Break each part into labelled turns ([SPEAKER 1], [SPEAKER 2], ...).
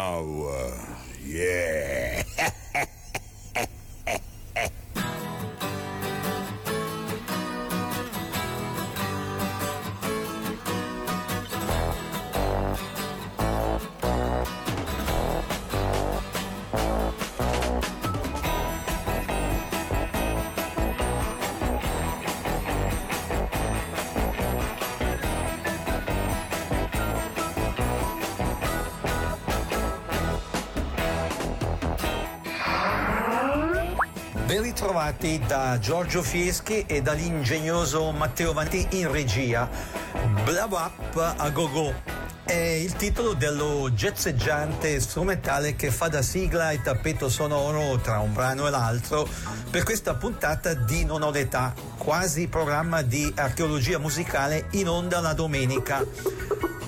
[SPEAKER 1] now.
[SPEAKER 2] Ritrovati da Giorgio Fieschi e dall'ingegnoso Matteo Vanti in regia. Blab Up a Go Go è il titolo dello jazzeggiante strumentale che fa da sigla e tappeto sonoro tra un brano e l'altro per questa puntata di Non ho l'età, quasi programma di archeologia musicale in onda la domenica.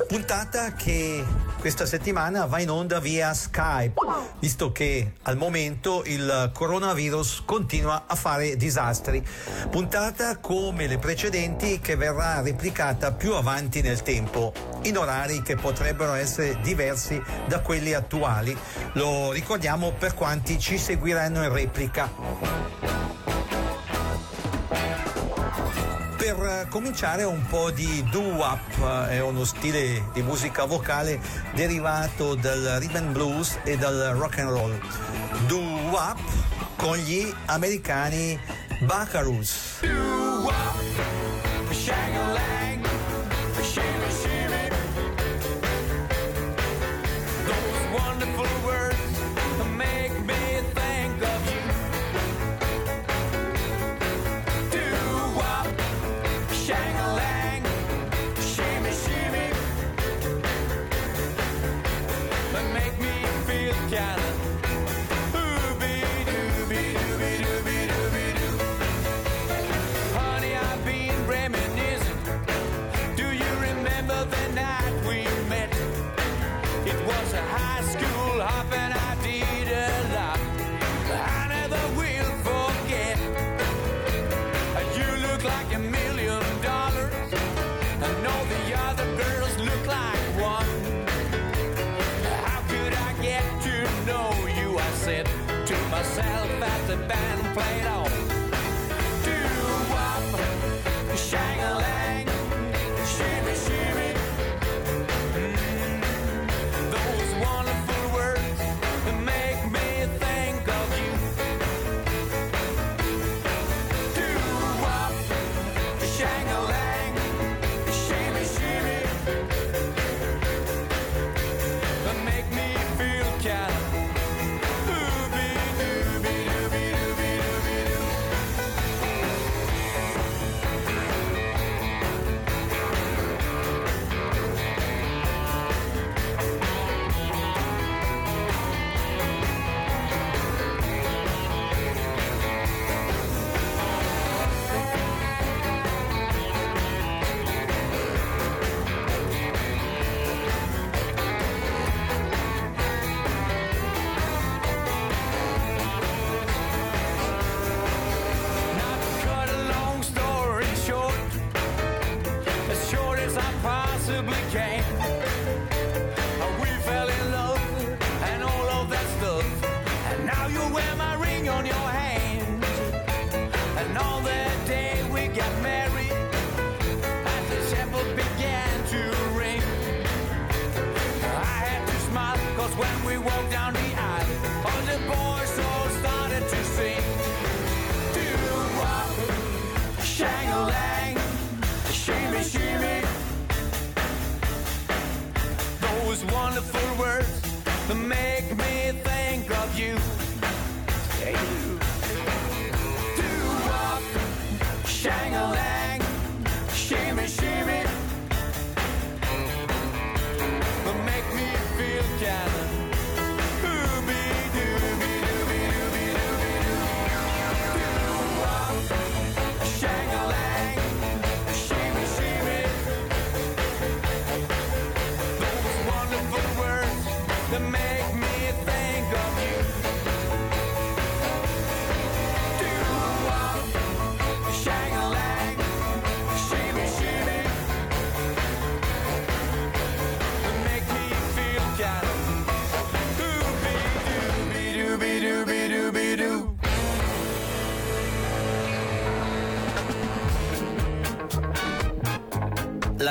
[SPEAKER 2] Puntata che questa settimana va in onda via Skype, visto che al momento il coronavirus continua a fare disastri. Puntata come le precedenti che verrà replicata più avanti nel tempo, in orari che potrebbero essere diversi da quelli attuali. Lo ricordiamo per quanti ci seguiranno in replica. Per cominciare un po' di doo-wop, è uno stile di musica vocale derivato dal rhythm blues e dal rock and roll. Doo-wop con gli americani Buckaroos. da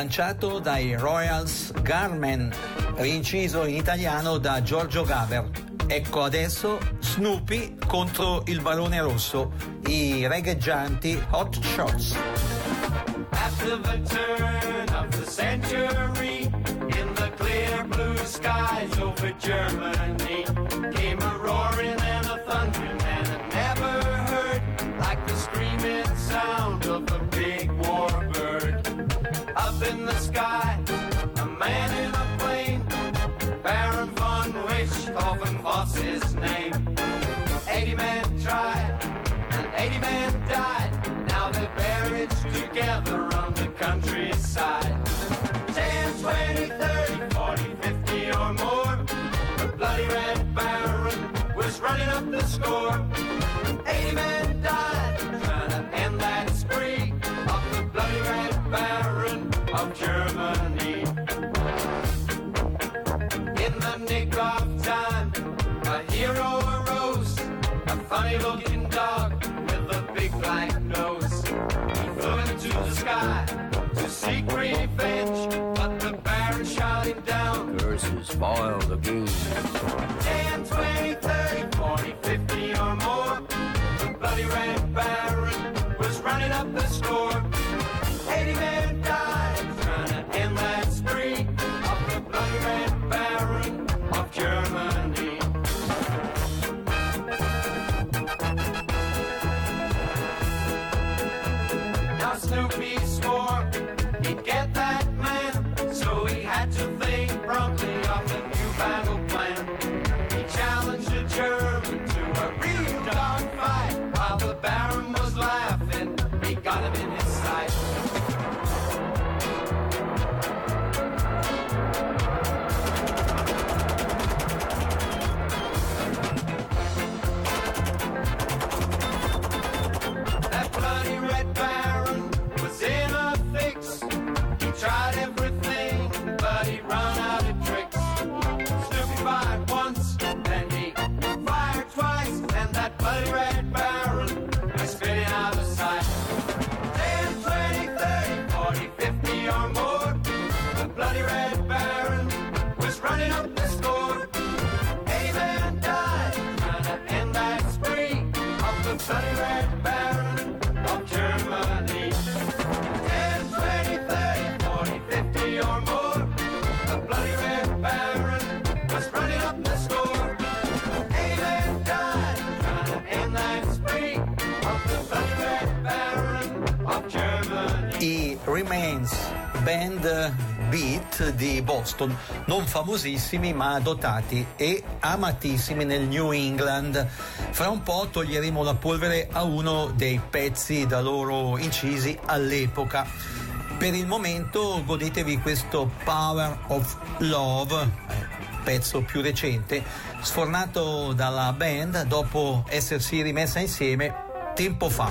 [SPEAKER 2] lanciato dai Royals Garmen, rinciso in italiano da Giorgio Gaber. Ecco adesso Snoopy contro il Barone Rosso, i regheggianti Hot Shots.
[SPEAKER 3] After the turn of the century, in the clear blue skies over Germany, came a roaring man died. Now they're buried together on the countryside. 10, 20, 30, 40, 50 or more. The bloody red baron was running up the score. 80 men died.
[SPEAKER 4] spoil the game.
[SPEAKER 3] 10, 20, 30, 40, 50 or more. The bloody Red Baron was running up the score.
[SPEAKER 2] Boston, non famosissimi ma dotati e amatissimi nel New England. Fra un po' toglieremo la polvere a uno dei pezzi da loro incisi all'epoca. Per il momento godetevi questo Power of Love eh, pezzo più recente, sfornato dalla band dopo essersi rimessa insieme tempo fa.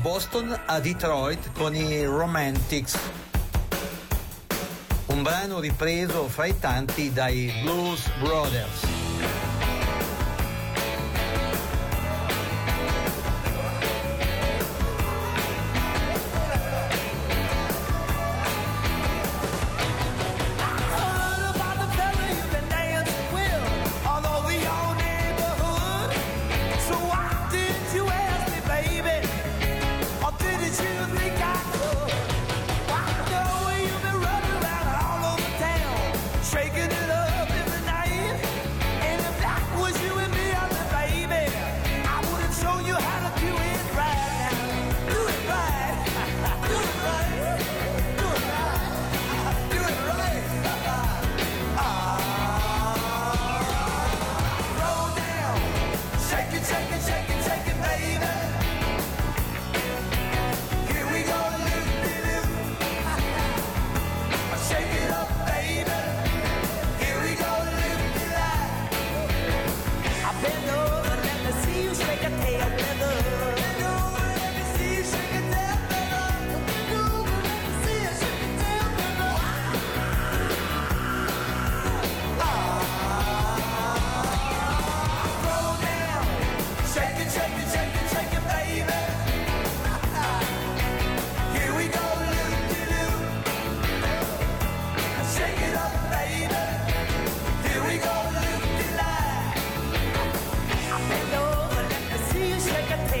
[SPEAKER 5] Boston a Detroit con i Romantics. Un brano ripreso fra i tanti dai Blues Brothers.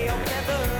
[SPEAKER 2] I'll
[SPEAKER 5] never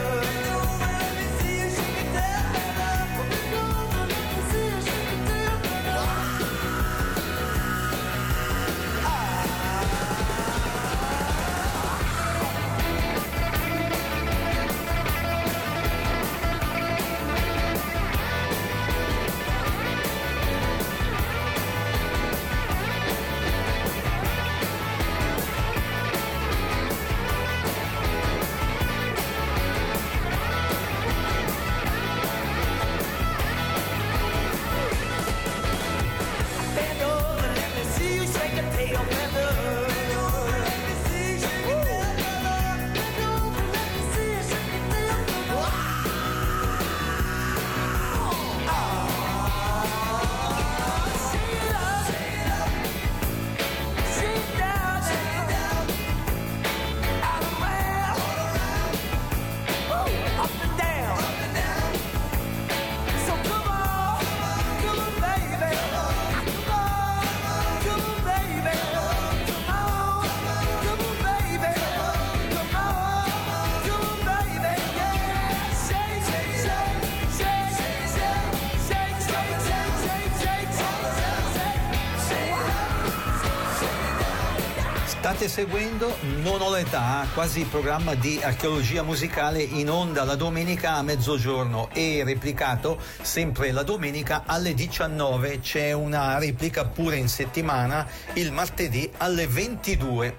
[SPEAKER 5] Seguendo Non ho l'età, quasi programma di archeologia musicale in onda la domenica a mezzogiorno e replicato sempre la domenica alle 19. C'è una replica pure in settimana il martedì alle 22.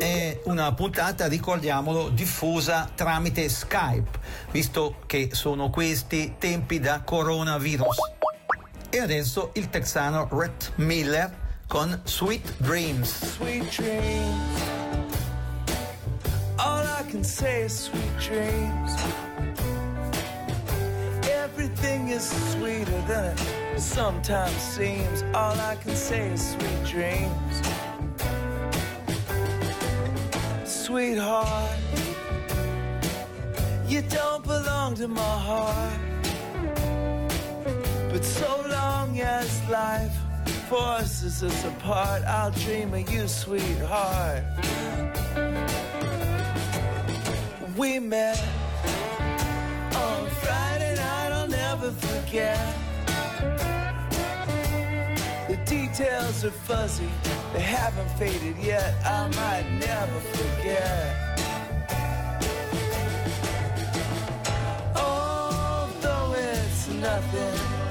[SPEAKER 5] È una puntata, ricordiamolo, diffusa tramite Skype, visto che sono questi tempi da coronavirus. E adesso il texano Rhett Miller con Sweet Dreams.
[SPEAKER 2] sweet dreams. All I can say is sweet dreams. Everything is sweeter than it sometimes seems. All I can say is sweet dreams. Sweetheart, you don't belong to my heart. But so long as life forces us apart, I'll dream of you, sweetheart. We met on Friday night, I'll never forget. The details are fuzzy, they haven't faded yet. I might never forget. Nothing,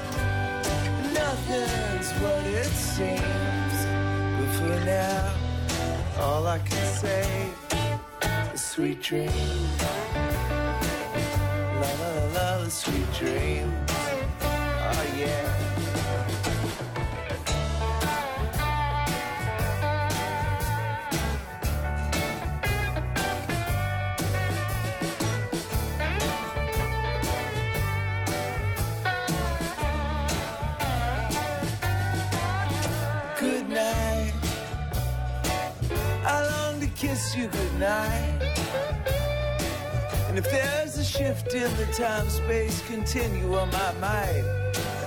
[SPEAKER 2] nothing's what it seems. But for now, all I can say is sweet dreams. La la la la, sweet dreams. Oh yeah.
[SPEAKER 5] Kiss you goodnight. And if there's a shift in the time space continuum, I might.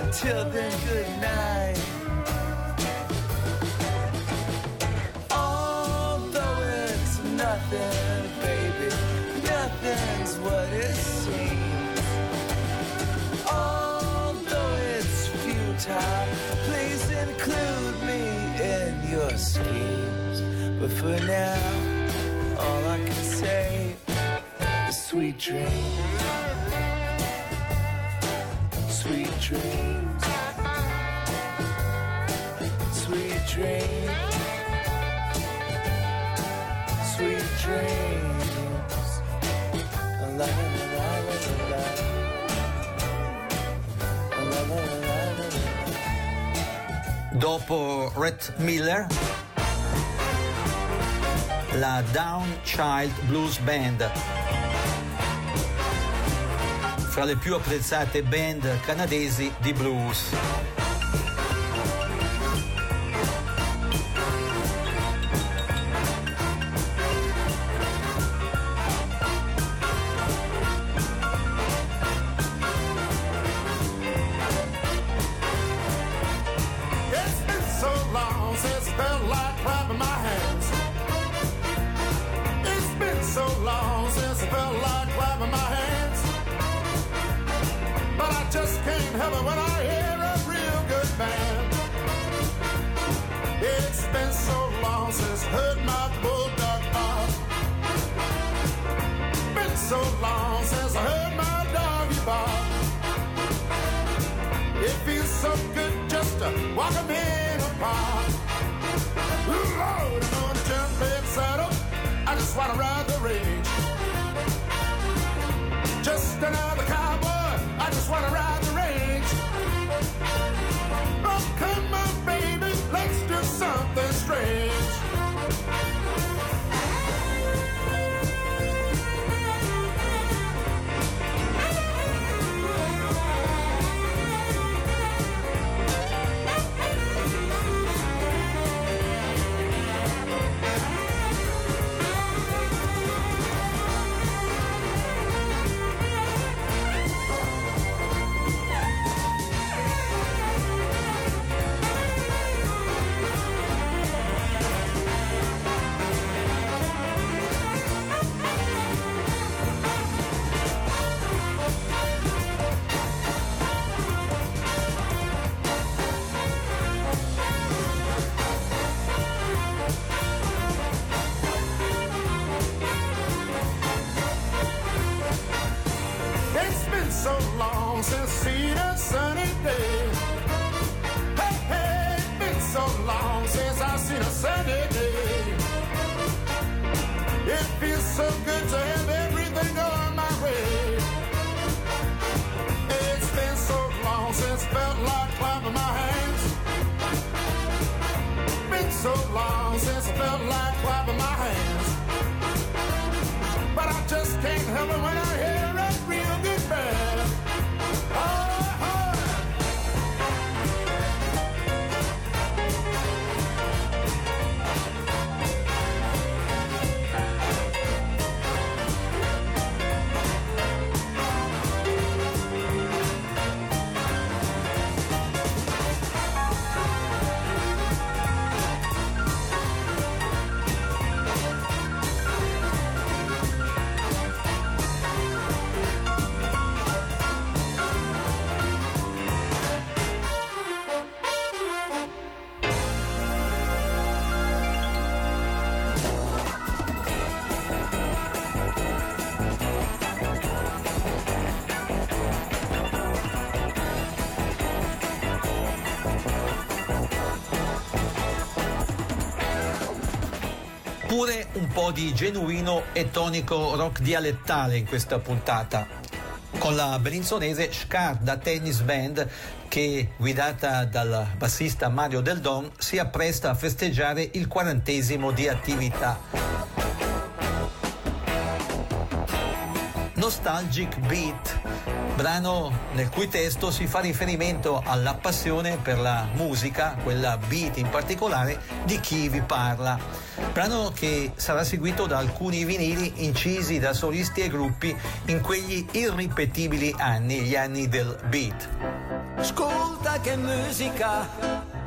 [SPEAKER 5] Until then, good night. Although it's nothing, baby, nothing's what it seems. Although it's futile, please include me in your schemes. But for now, sweet dreams. Sweet dreams. Sweet dreams. Sweet dreams. La la la la la la. La la la.
[SPEAKER 2] Dopo Rhett Miller, la Down Child Blues Band, fra le più apprezzate band canadesi di blues.
[SPEAKER 6] The rain. So good to have everything my way. It's been so long since felt like clapping my hands. Been so long since felt like clapping my hands. But I just can't help it when I hear
[SPEAKER 2] po' di genuino e tonico rock dialettale in questa puntata. Con la berinzonese Scarda Tennis Band che, guidata dal bassista Mario Del Don, si appresta a festeggiare il quarantesimo di attività. Nostalgic Beat, brano nel cui testo si fa riferimento alla passione per la musica, quella beat in particolare, di chi vi parla. Brano che sarà seguito da alcuni vinili incisi da solisti e gruppi in quegli irripetibili anni, gli anni del beat.
[SPEAKER 7] Ascolta che musica,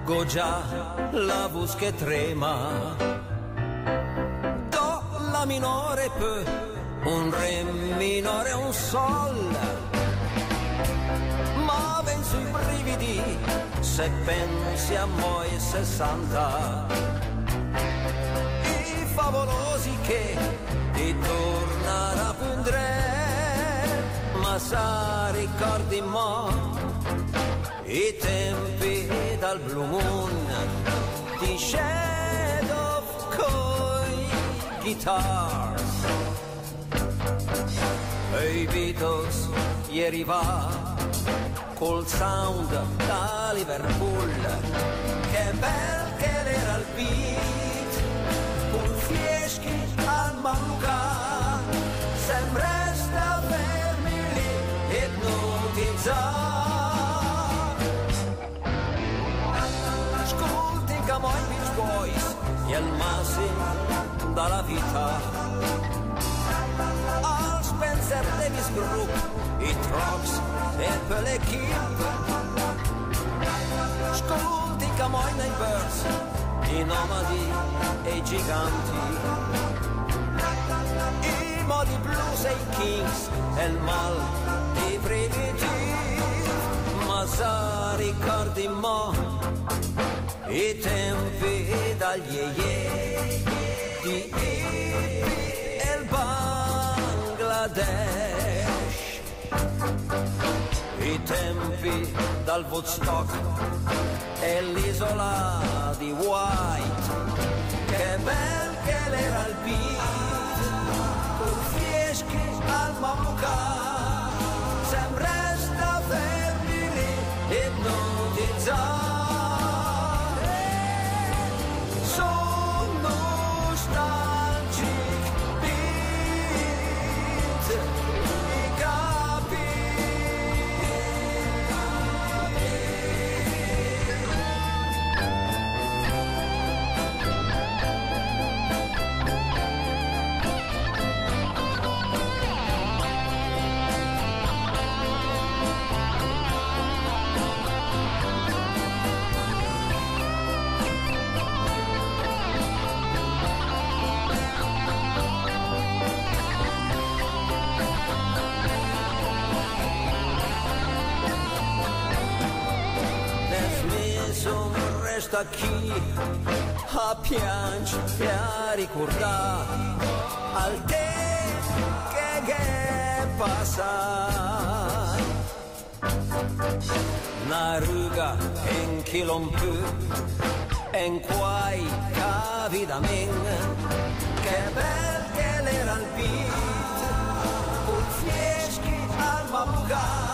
[SPEAKER 7] go già la voce che trema. Do la minore pe, un re minore un sol. Sui brividi se pensi a moi 60. I favolosi che ti tornano a pundre, ma sa ricordi mo' i tempi dal Blue Moon di Shadow coi guitars e i Beatles ieri va col sound da Liverpool. Che bel che era il beat un fieschi al manuca sembra sta fermi lì ipnotizzati ascolti i Beach Boys e al massimo dalla vita. Al Spencer Davis Group i Trox e per l'equipe ascolti come i nomadi e i giganti i modi blues e i Kings e il mal i primitivi ma sa ricordi mo' i tempi dagli ye di e il Bangladesh tempi dal Woodstock. E l'isola di White che bel che l'era il beat con fieschi al Mamuka resta qui a piangere e a ricordare al tempo che, che passa. Una ruga en chilompu en quai cavi da men che bel che l'era il beat un fieschi al mamuga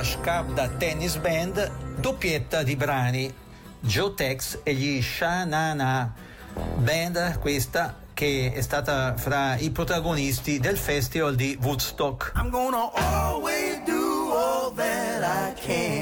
[SPEAKER 2] la scarda tennis band, doppietta di brani, Joe Tex e gli Sha-Na-Na, band questa che è stata fra i protagonisti del festival di Woodstock.
[SPEAKER 5] I'm gonna always do all that I can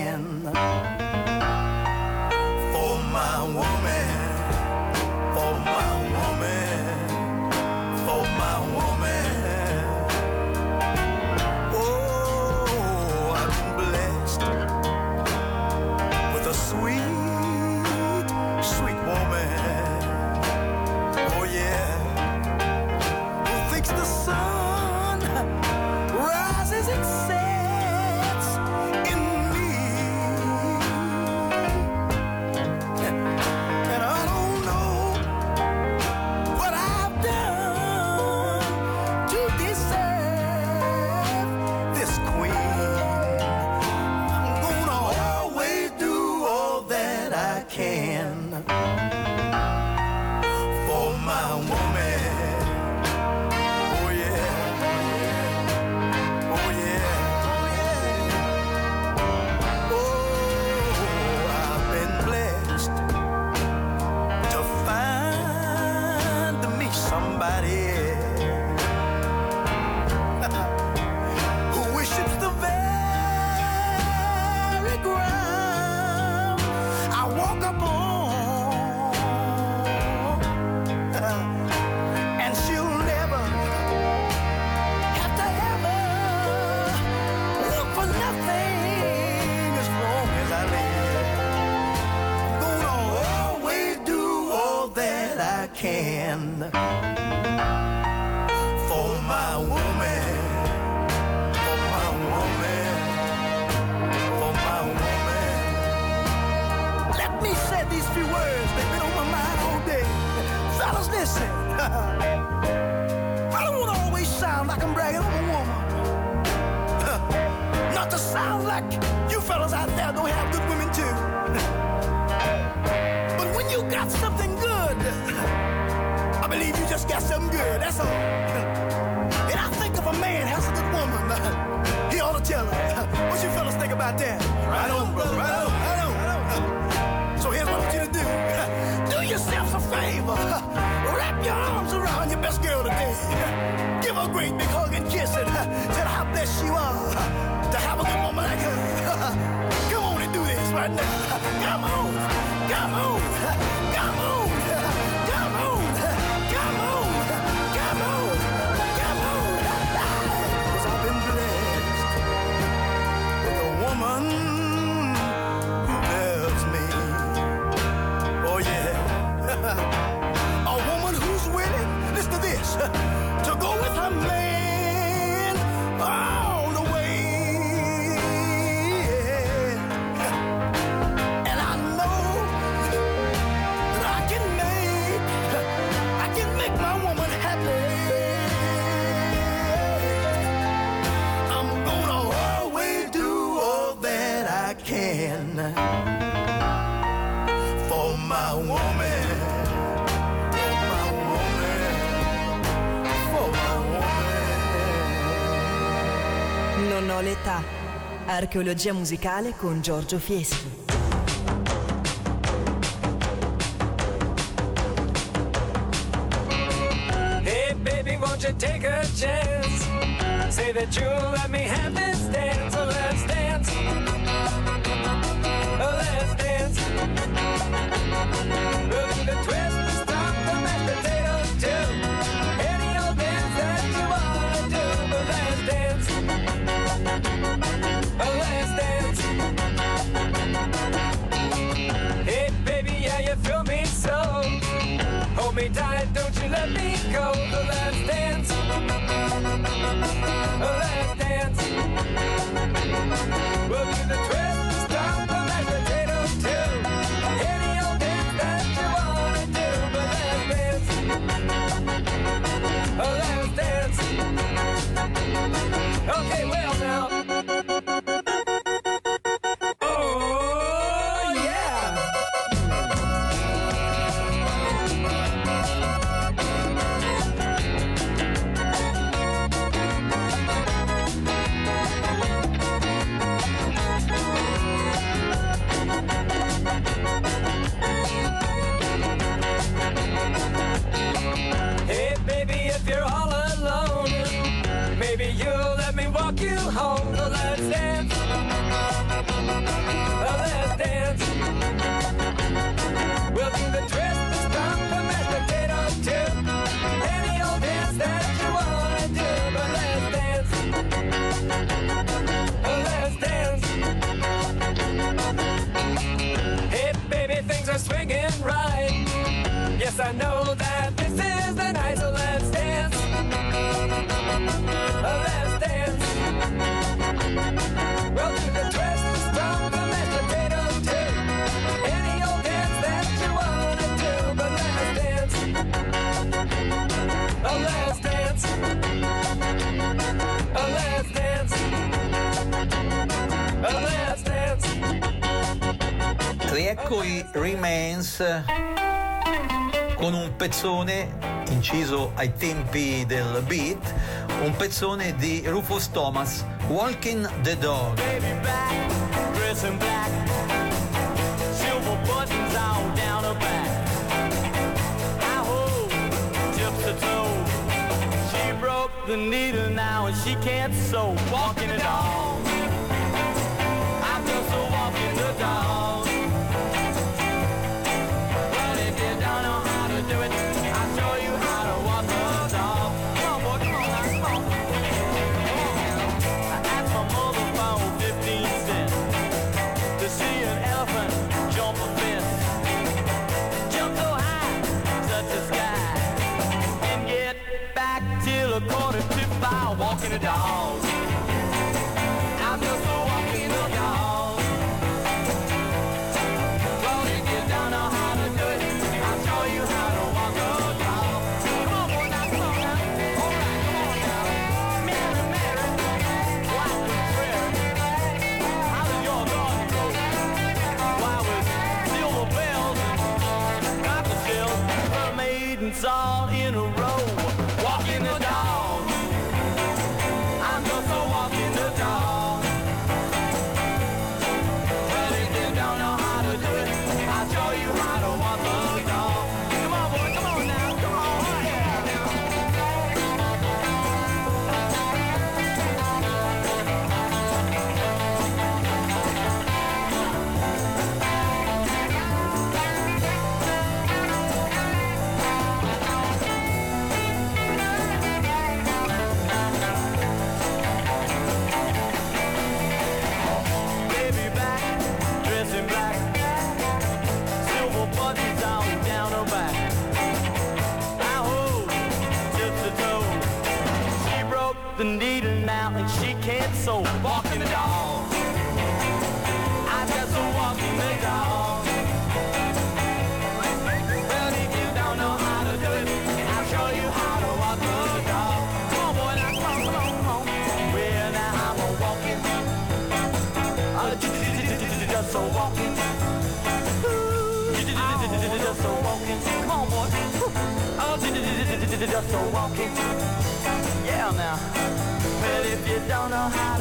[SPEAKER 8] that? Right on, brother. Right on. Right on. So here's what I want you to do. Do yourselves a favor. Wrap your arms around your best girl today. Give her a great big hug and kiss and tell her how blessed you are to have a good woman like her. Come on and do this right now. Come on. Come on. Come on. To go with her man all the way. And I know that I can make, I can make my woman happy. I'm gonna always do all that I can
[SPEAKER 9] Non ho l'età. Archeologia musicale con Giorgio Fieschi.
[SPEAKER 10] Hey, baby, won't you take a chance? Say that you'll let me have this me don't you let me go. The last dance. The last dance. We'll do the twist, I know that this is the night, so let's dance. Let's dance. We'll the twist, stomp, the mashed potatoes too. Any old dance that you wanna do, but let's dance. Let's dance. Let's dance. Let's dance.
[SPEAKER 2] Remains con un pezzone inciso ai tempi del beat, un pezzone di Rufus Thomas, Walking the Dog.
[SPEAKER 10] baby back, dress in black, silver buttons all down her back. I hold tips to toes,
[SPEAKER 3] the needle now and she can't sew. Walking the dog. I'm just a walking the dog. Sew. Walking the dog.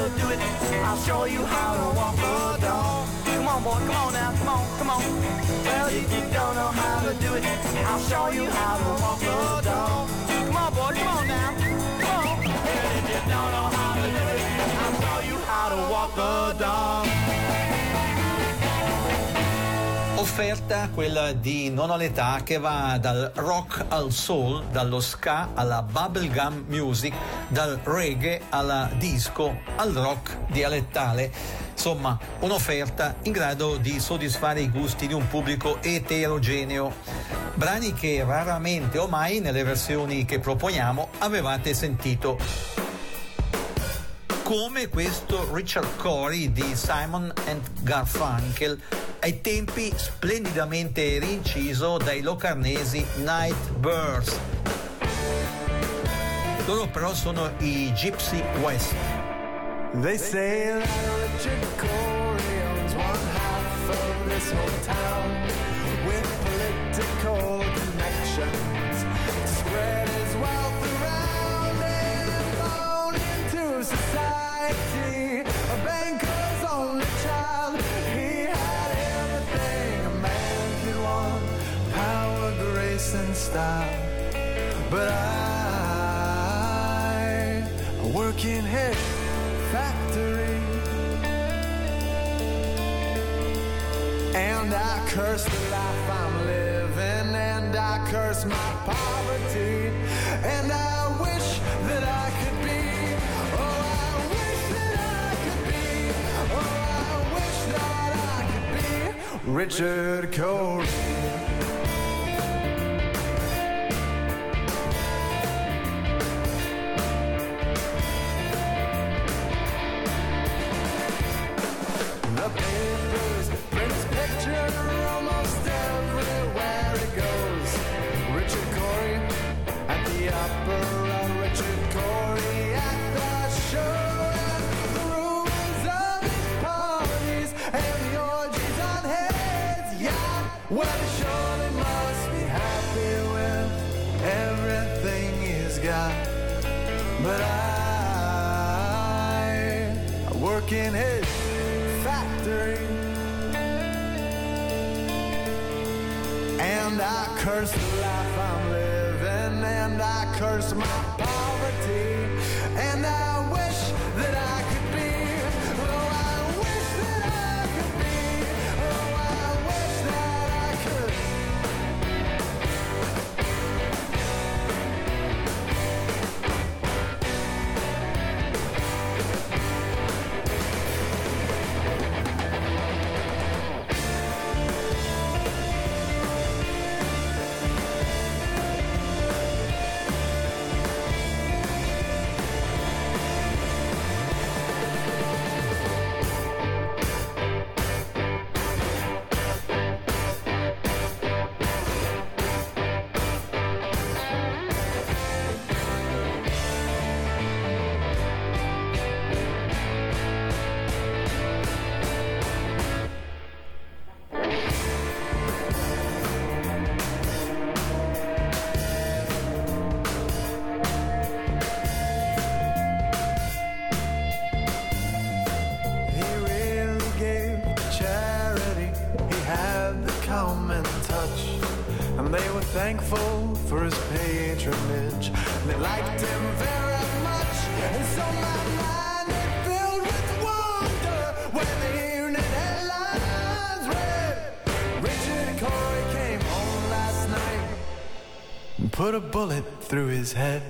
[SPEAKER 3] Do it, I'll show you how to walk the dog. Come on, boy. Come on now. Come on. Come on. Well, if you don't know how to do it, I'll show you how to walk the dog. Come on, boy. Come on now. Come on. Well, if you don't know how to do it, I'll show you how to walk the dog.
[SPEAKER 2] Offerta quella di Non ho l'età che va dal rock al soul, dallo ska alla bubblegum music, dal reggae alla disco, al rock dialettale. Insomma, un'offerta in grado di soddisfare i gusti di un pubblico eterogeneo. Brani che raramente o mai nelle versioni che proponiamo avevate sentito come questo Richard Corey di Simon and Garfunkel, ai tempi splendidamente rinciso dai locarnesi Nightbirds. Loro però sono i Gypsy West.
[SPEAKER 11] They say Richard Corey owns one half of this whole town But I, I work in his factory. And I curse the life I'm living, and I curse my poverty. And I Richard Cole. In his factory. And I curse the life I'm living, and I curse my poverty. And I wish that I a bullet through his head.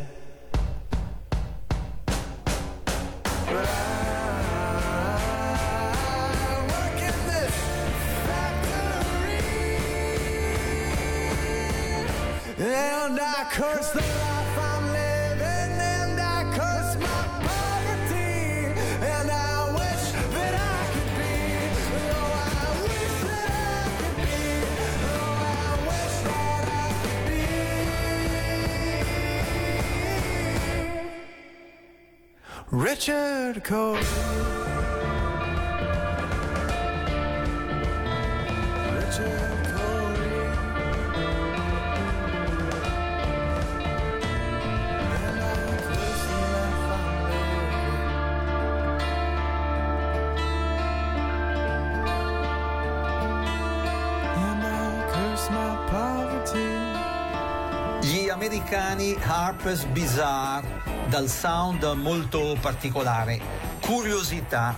[SPEAKER 11] Poverty.
[SPEAKER 2] Gli americani Harper's Bizarre, dal sound molto particolare. Curiosità,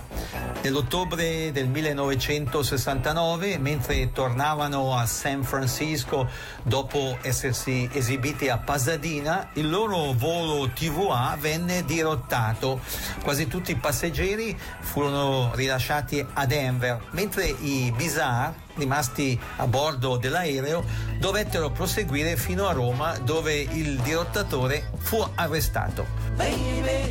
[SPEAKER 2] nell'ottobre del 1969, mentre tornavano a San Francisco dopo essersi esibiti a Pasadena, il loro volo TVA venne dirottato. Quasi tutti i passeggeri furono rilasciati a Denver, mentre i Bizarre rimasti a bordo dell'aereo dovettero proseguire fino a Roma dove il dirottatore fu arrestato.
[SPEAKER 5] Baby,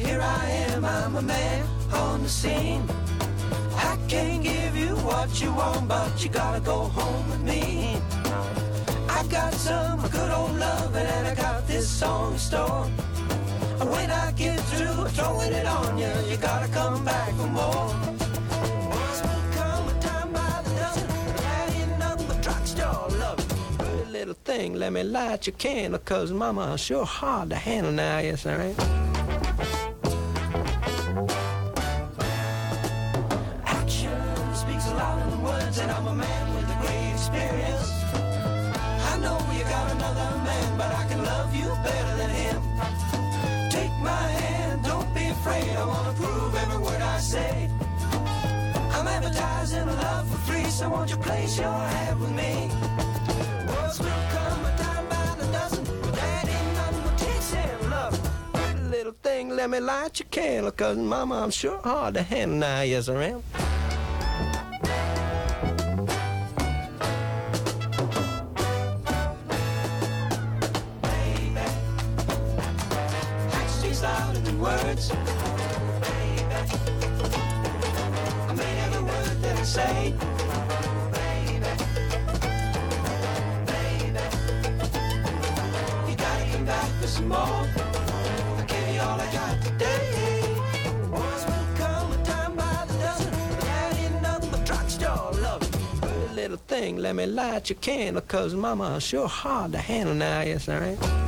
[SPEAKER 5] I can't give you what you want, but you gotta go home with me. I got some good old loving and I got this song in store. And when I get through throwing it on you, you gotta come back for more. Love. Little thing, let me light your candle, cause mama sure hard to handle now, yes I afraid. I wanna prove every word I say. I'm advertising love for free, so won't you place your hand with me? Once will come a time by the dozen, but that ain't nothing but takes and love. Little thing, let me light your candle, cause mama, I'm sure hard to handle now, yes I am. Words. Baby, I mean every word that I say. Baby, baby, you gotta come back for some more. I give you all I got today. Once will come a time by the dozen, that ain't nothing but drugstore love. Pretty little thing, let me light your candle, cause mama sure hard to handle now, yes I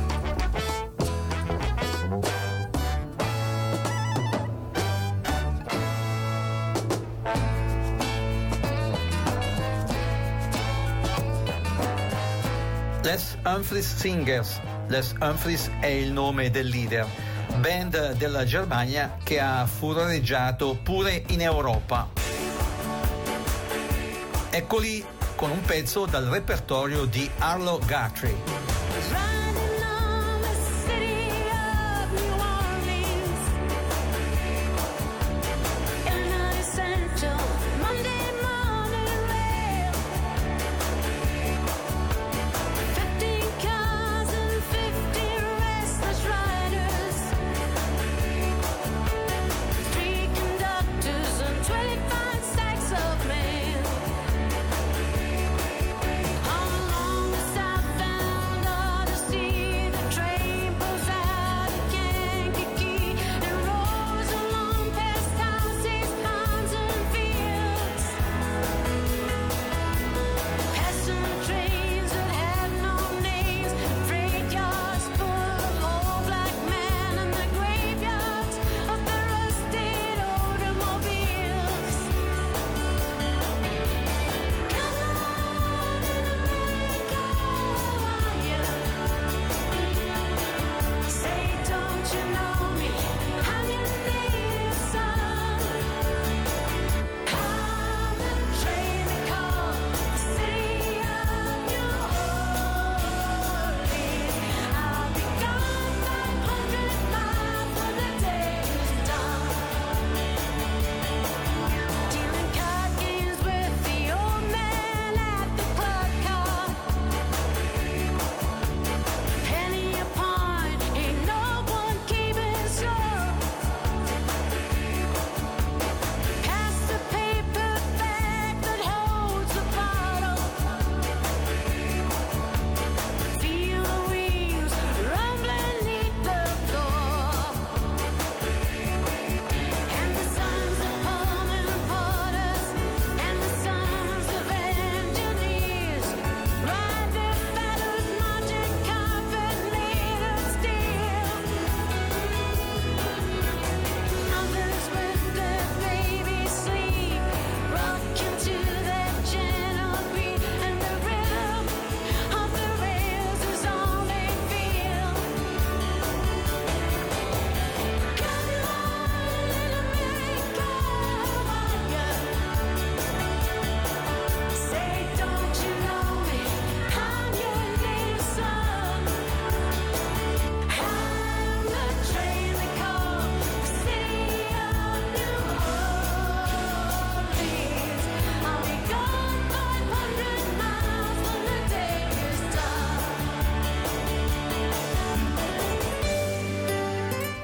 [SPEAKER 2] Humphries Singers. Les Humphries è il nome del leader,
[SPEAKER 12] band della Germania che ha furoreggiato pure in Europa. Eccoli con un pezzo dal repertorio di Arlo Guthrie.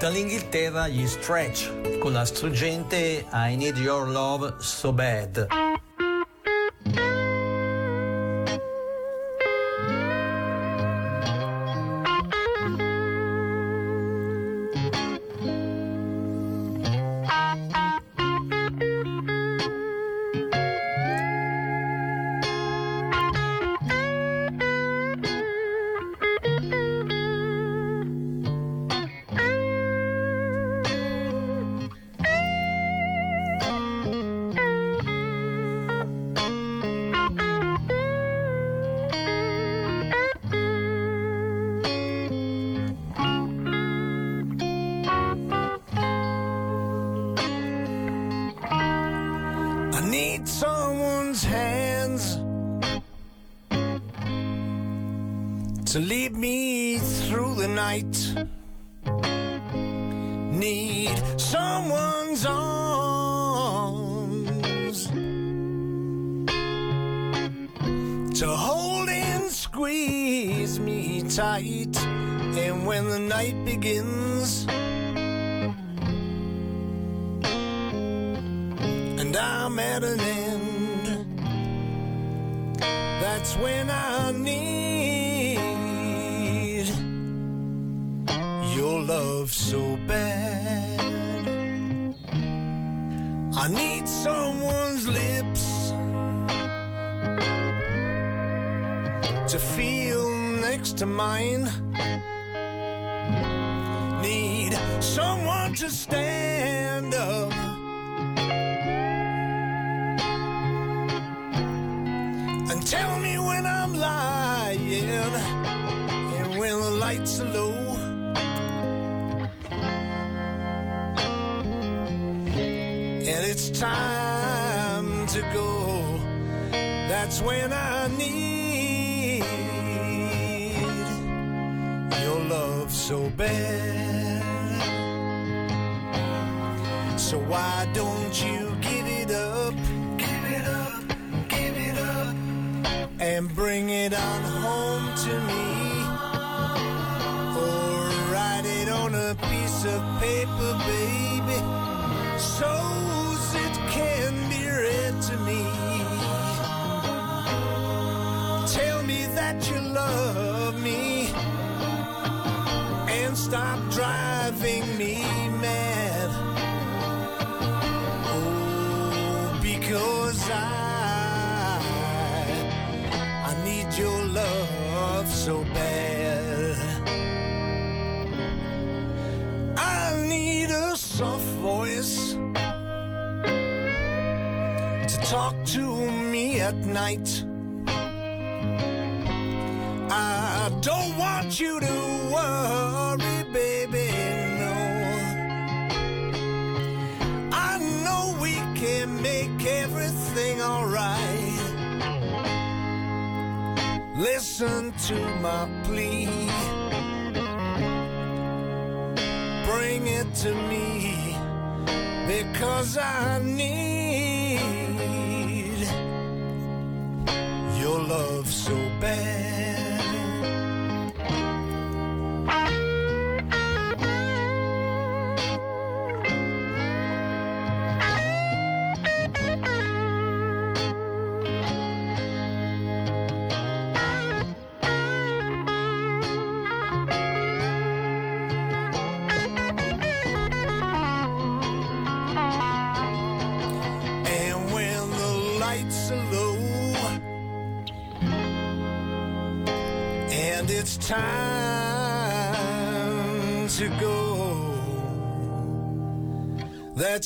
[SPEAKER 12] dall'Inghilterra gli Stretch con la struggente I Need Your Love So Bad.
[SPEAKER 11] Need someone to stand up. And tell me when I'm lying and when the lights are low. And it's time to go. That's when I need. so bad. So why don't you give it up? Give it up, give it up, and bring it on home to me. Or write it on a piece of paper, baby. So driving me mad. Oh, because I I need your love so bad. I need a soft voice to talk to me at night. I don't want you to worry. Listen to my plea. Bring it to me because I need your love so bad.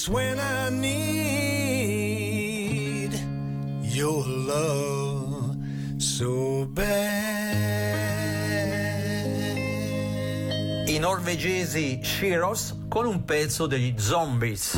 [SPEAKER 11] It's when I need your love so bad.
[SPEAKER 5] I norvegesi Shiros con un pezzo degli Zombies.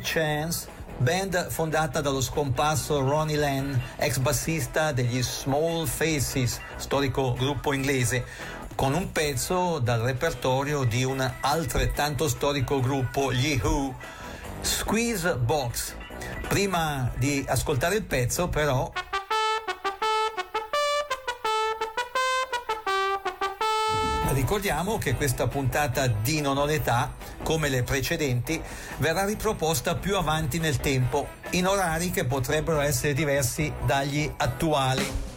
[SPEAKER 10] Chance, band fondata dallo scomparso Ronnie Lane, ex bassista degli Small Faces, storico gruppo inglese, con un pezzo dal repertorio di un altrettanto storico gruppo, gli Who, Squeeze Box. Prima di ascoltare il pezzo, però, ricordiamo che questa puntata di Non ho l'età come le precedenti, verrà riproposta più avanti nel tempo, in orari che potrebbero essere diversi dagli attuali.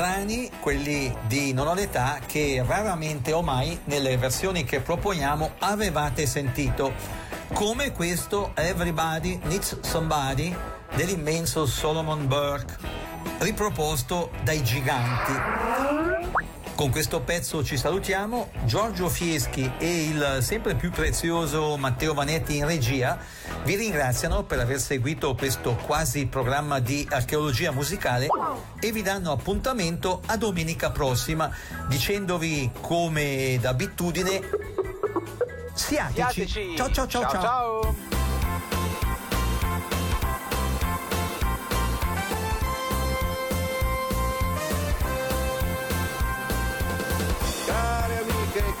[SPEAKER 10] brani, quelli di Non ho l'età, che raramente o mai nelle versioni che proponiamo avevate sentito, come questo Everybody Needs Somebody dell'immenso Solomon Burke, riproposto dai giganti. Con questo pezzo ci salutiamo, Giorgio Fieschi e il sempre più prezioso Matteo Vanetti in regia. Vi ringraziano per aver seguito questo quasi programma di archeologia musicale e vi danno appuntamento a domenica prossima dicendovi come d'abitudine siateci.
[SPEAKER 2] siateci.
[SPEAKER 10] ciao ciao ciao.
[SPEAKER 2] ciao.
[SPEAKER 10] ciao.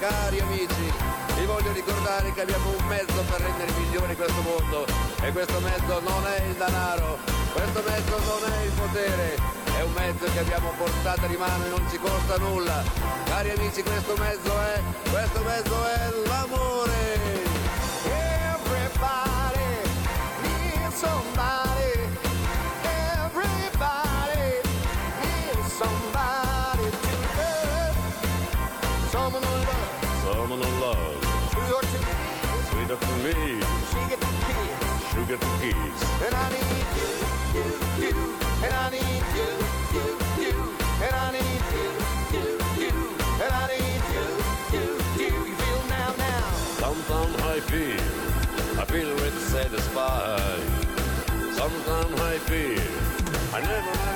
[SPEAKER 13] cari amici vi voglio ricordare che abbiamo un mezzo per rendere migliore questo mondo e questo mezzo non è il denaro, questo mezzo non è il potere, è un mezzo che abbiamo portato di mano e non ci costa nulla. Cari amici, questo mezzo è, questo mezzo è l'amore.
[SPEAKER 6] Everybody somebody. Kiss.
[SPEAKER 8] sugar to.
[SPEAKER 6] And I need you, you, you. And I need you, you, you. And I need you, you, you. And I need you, you, you. You feel now, now.
[SPEAKER 8] Sometimes I feel, I feel really satisfied. Sometimes I feel, I never,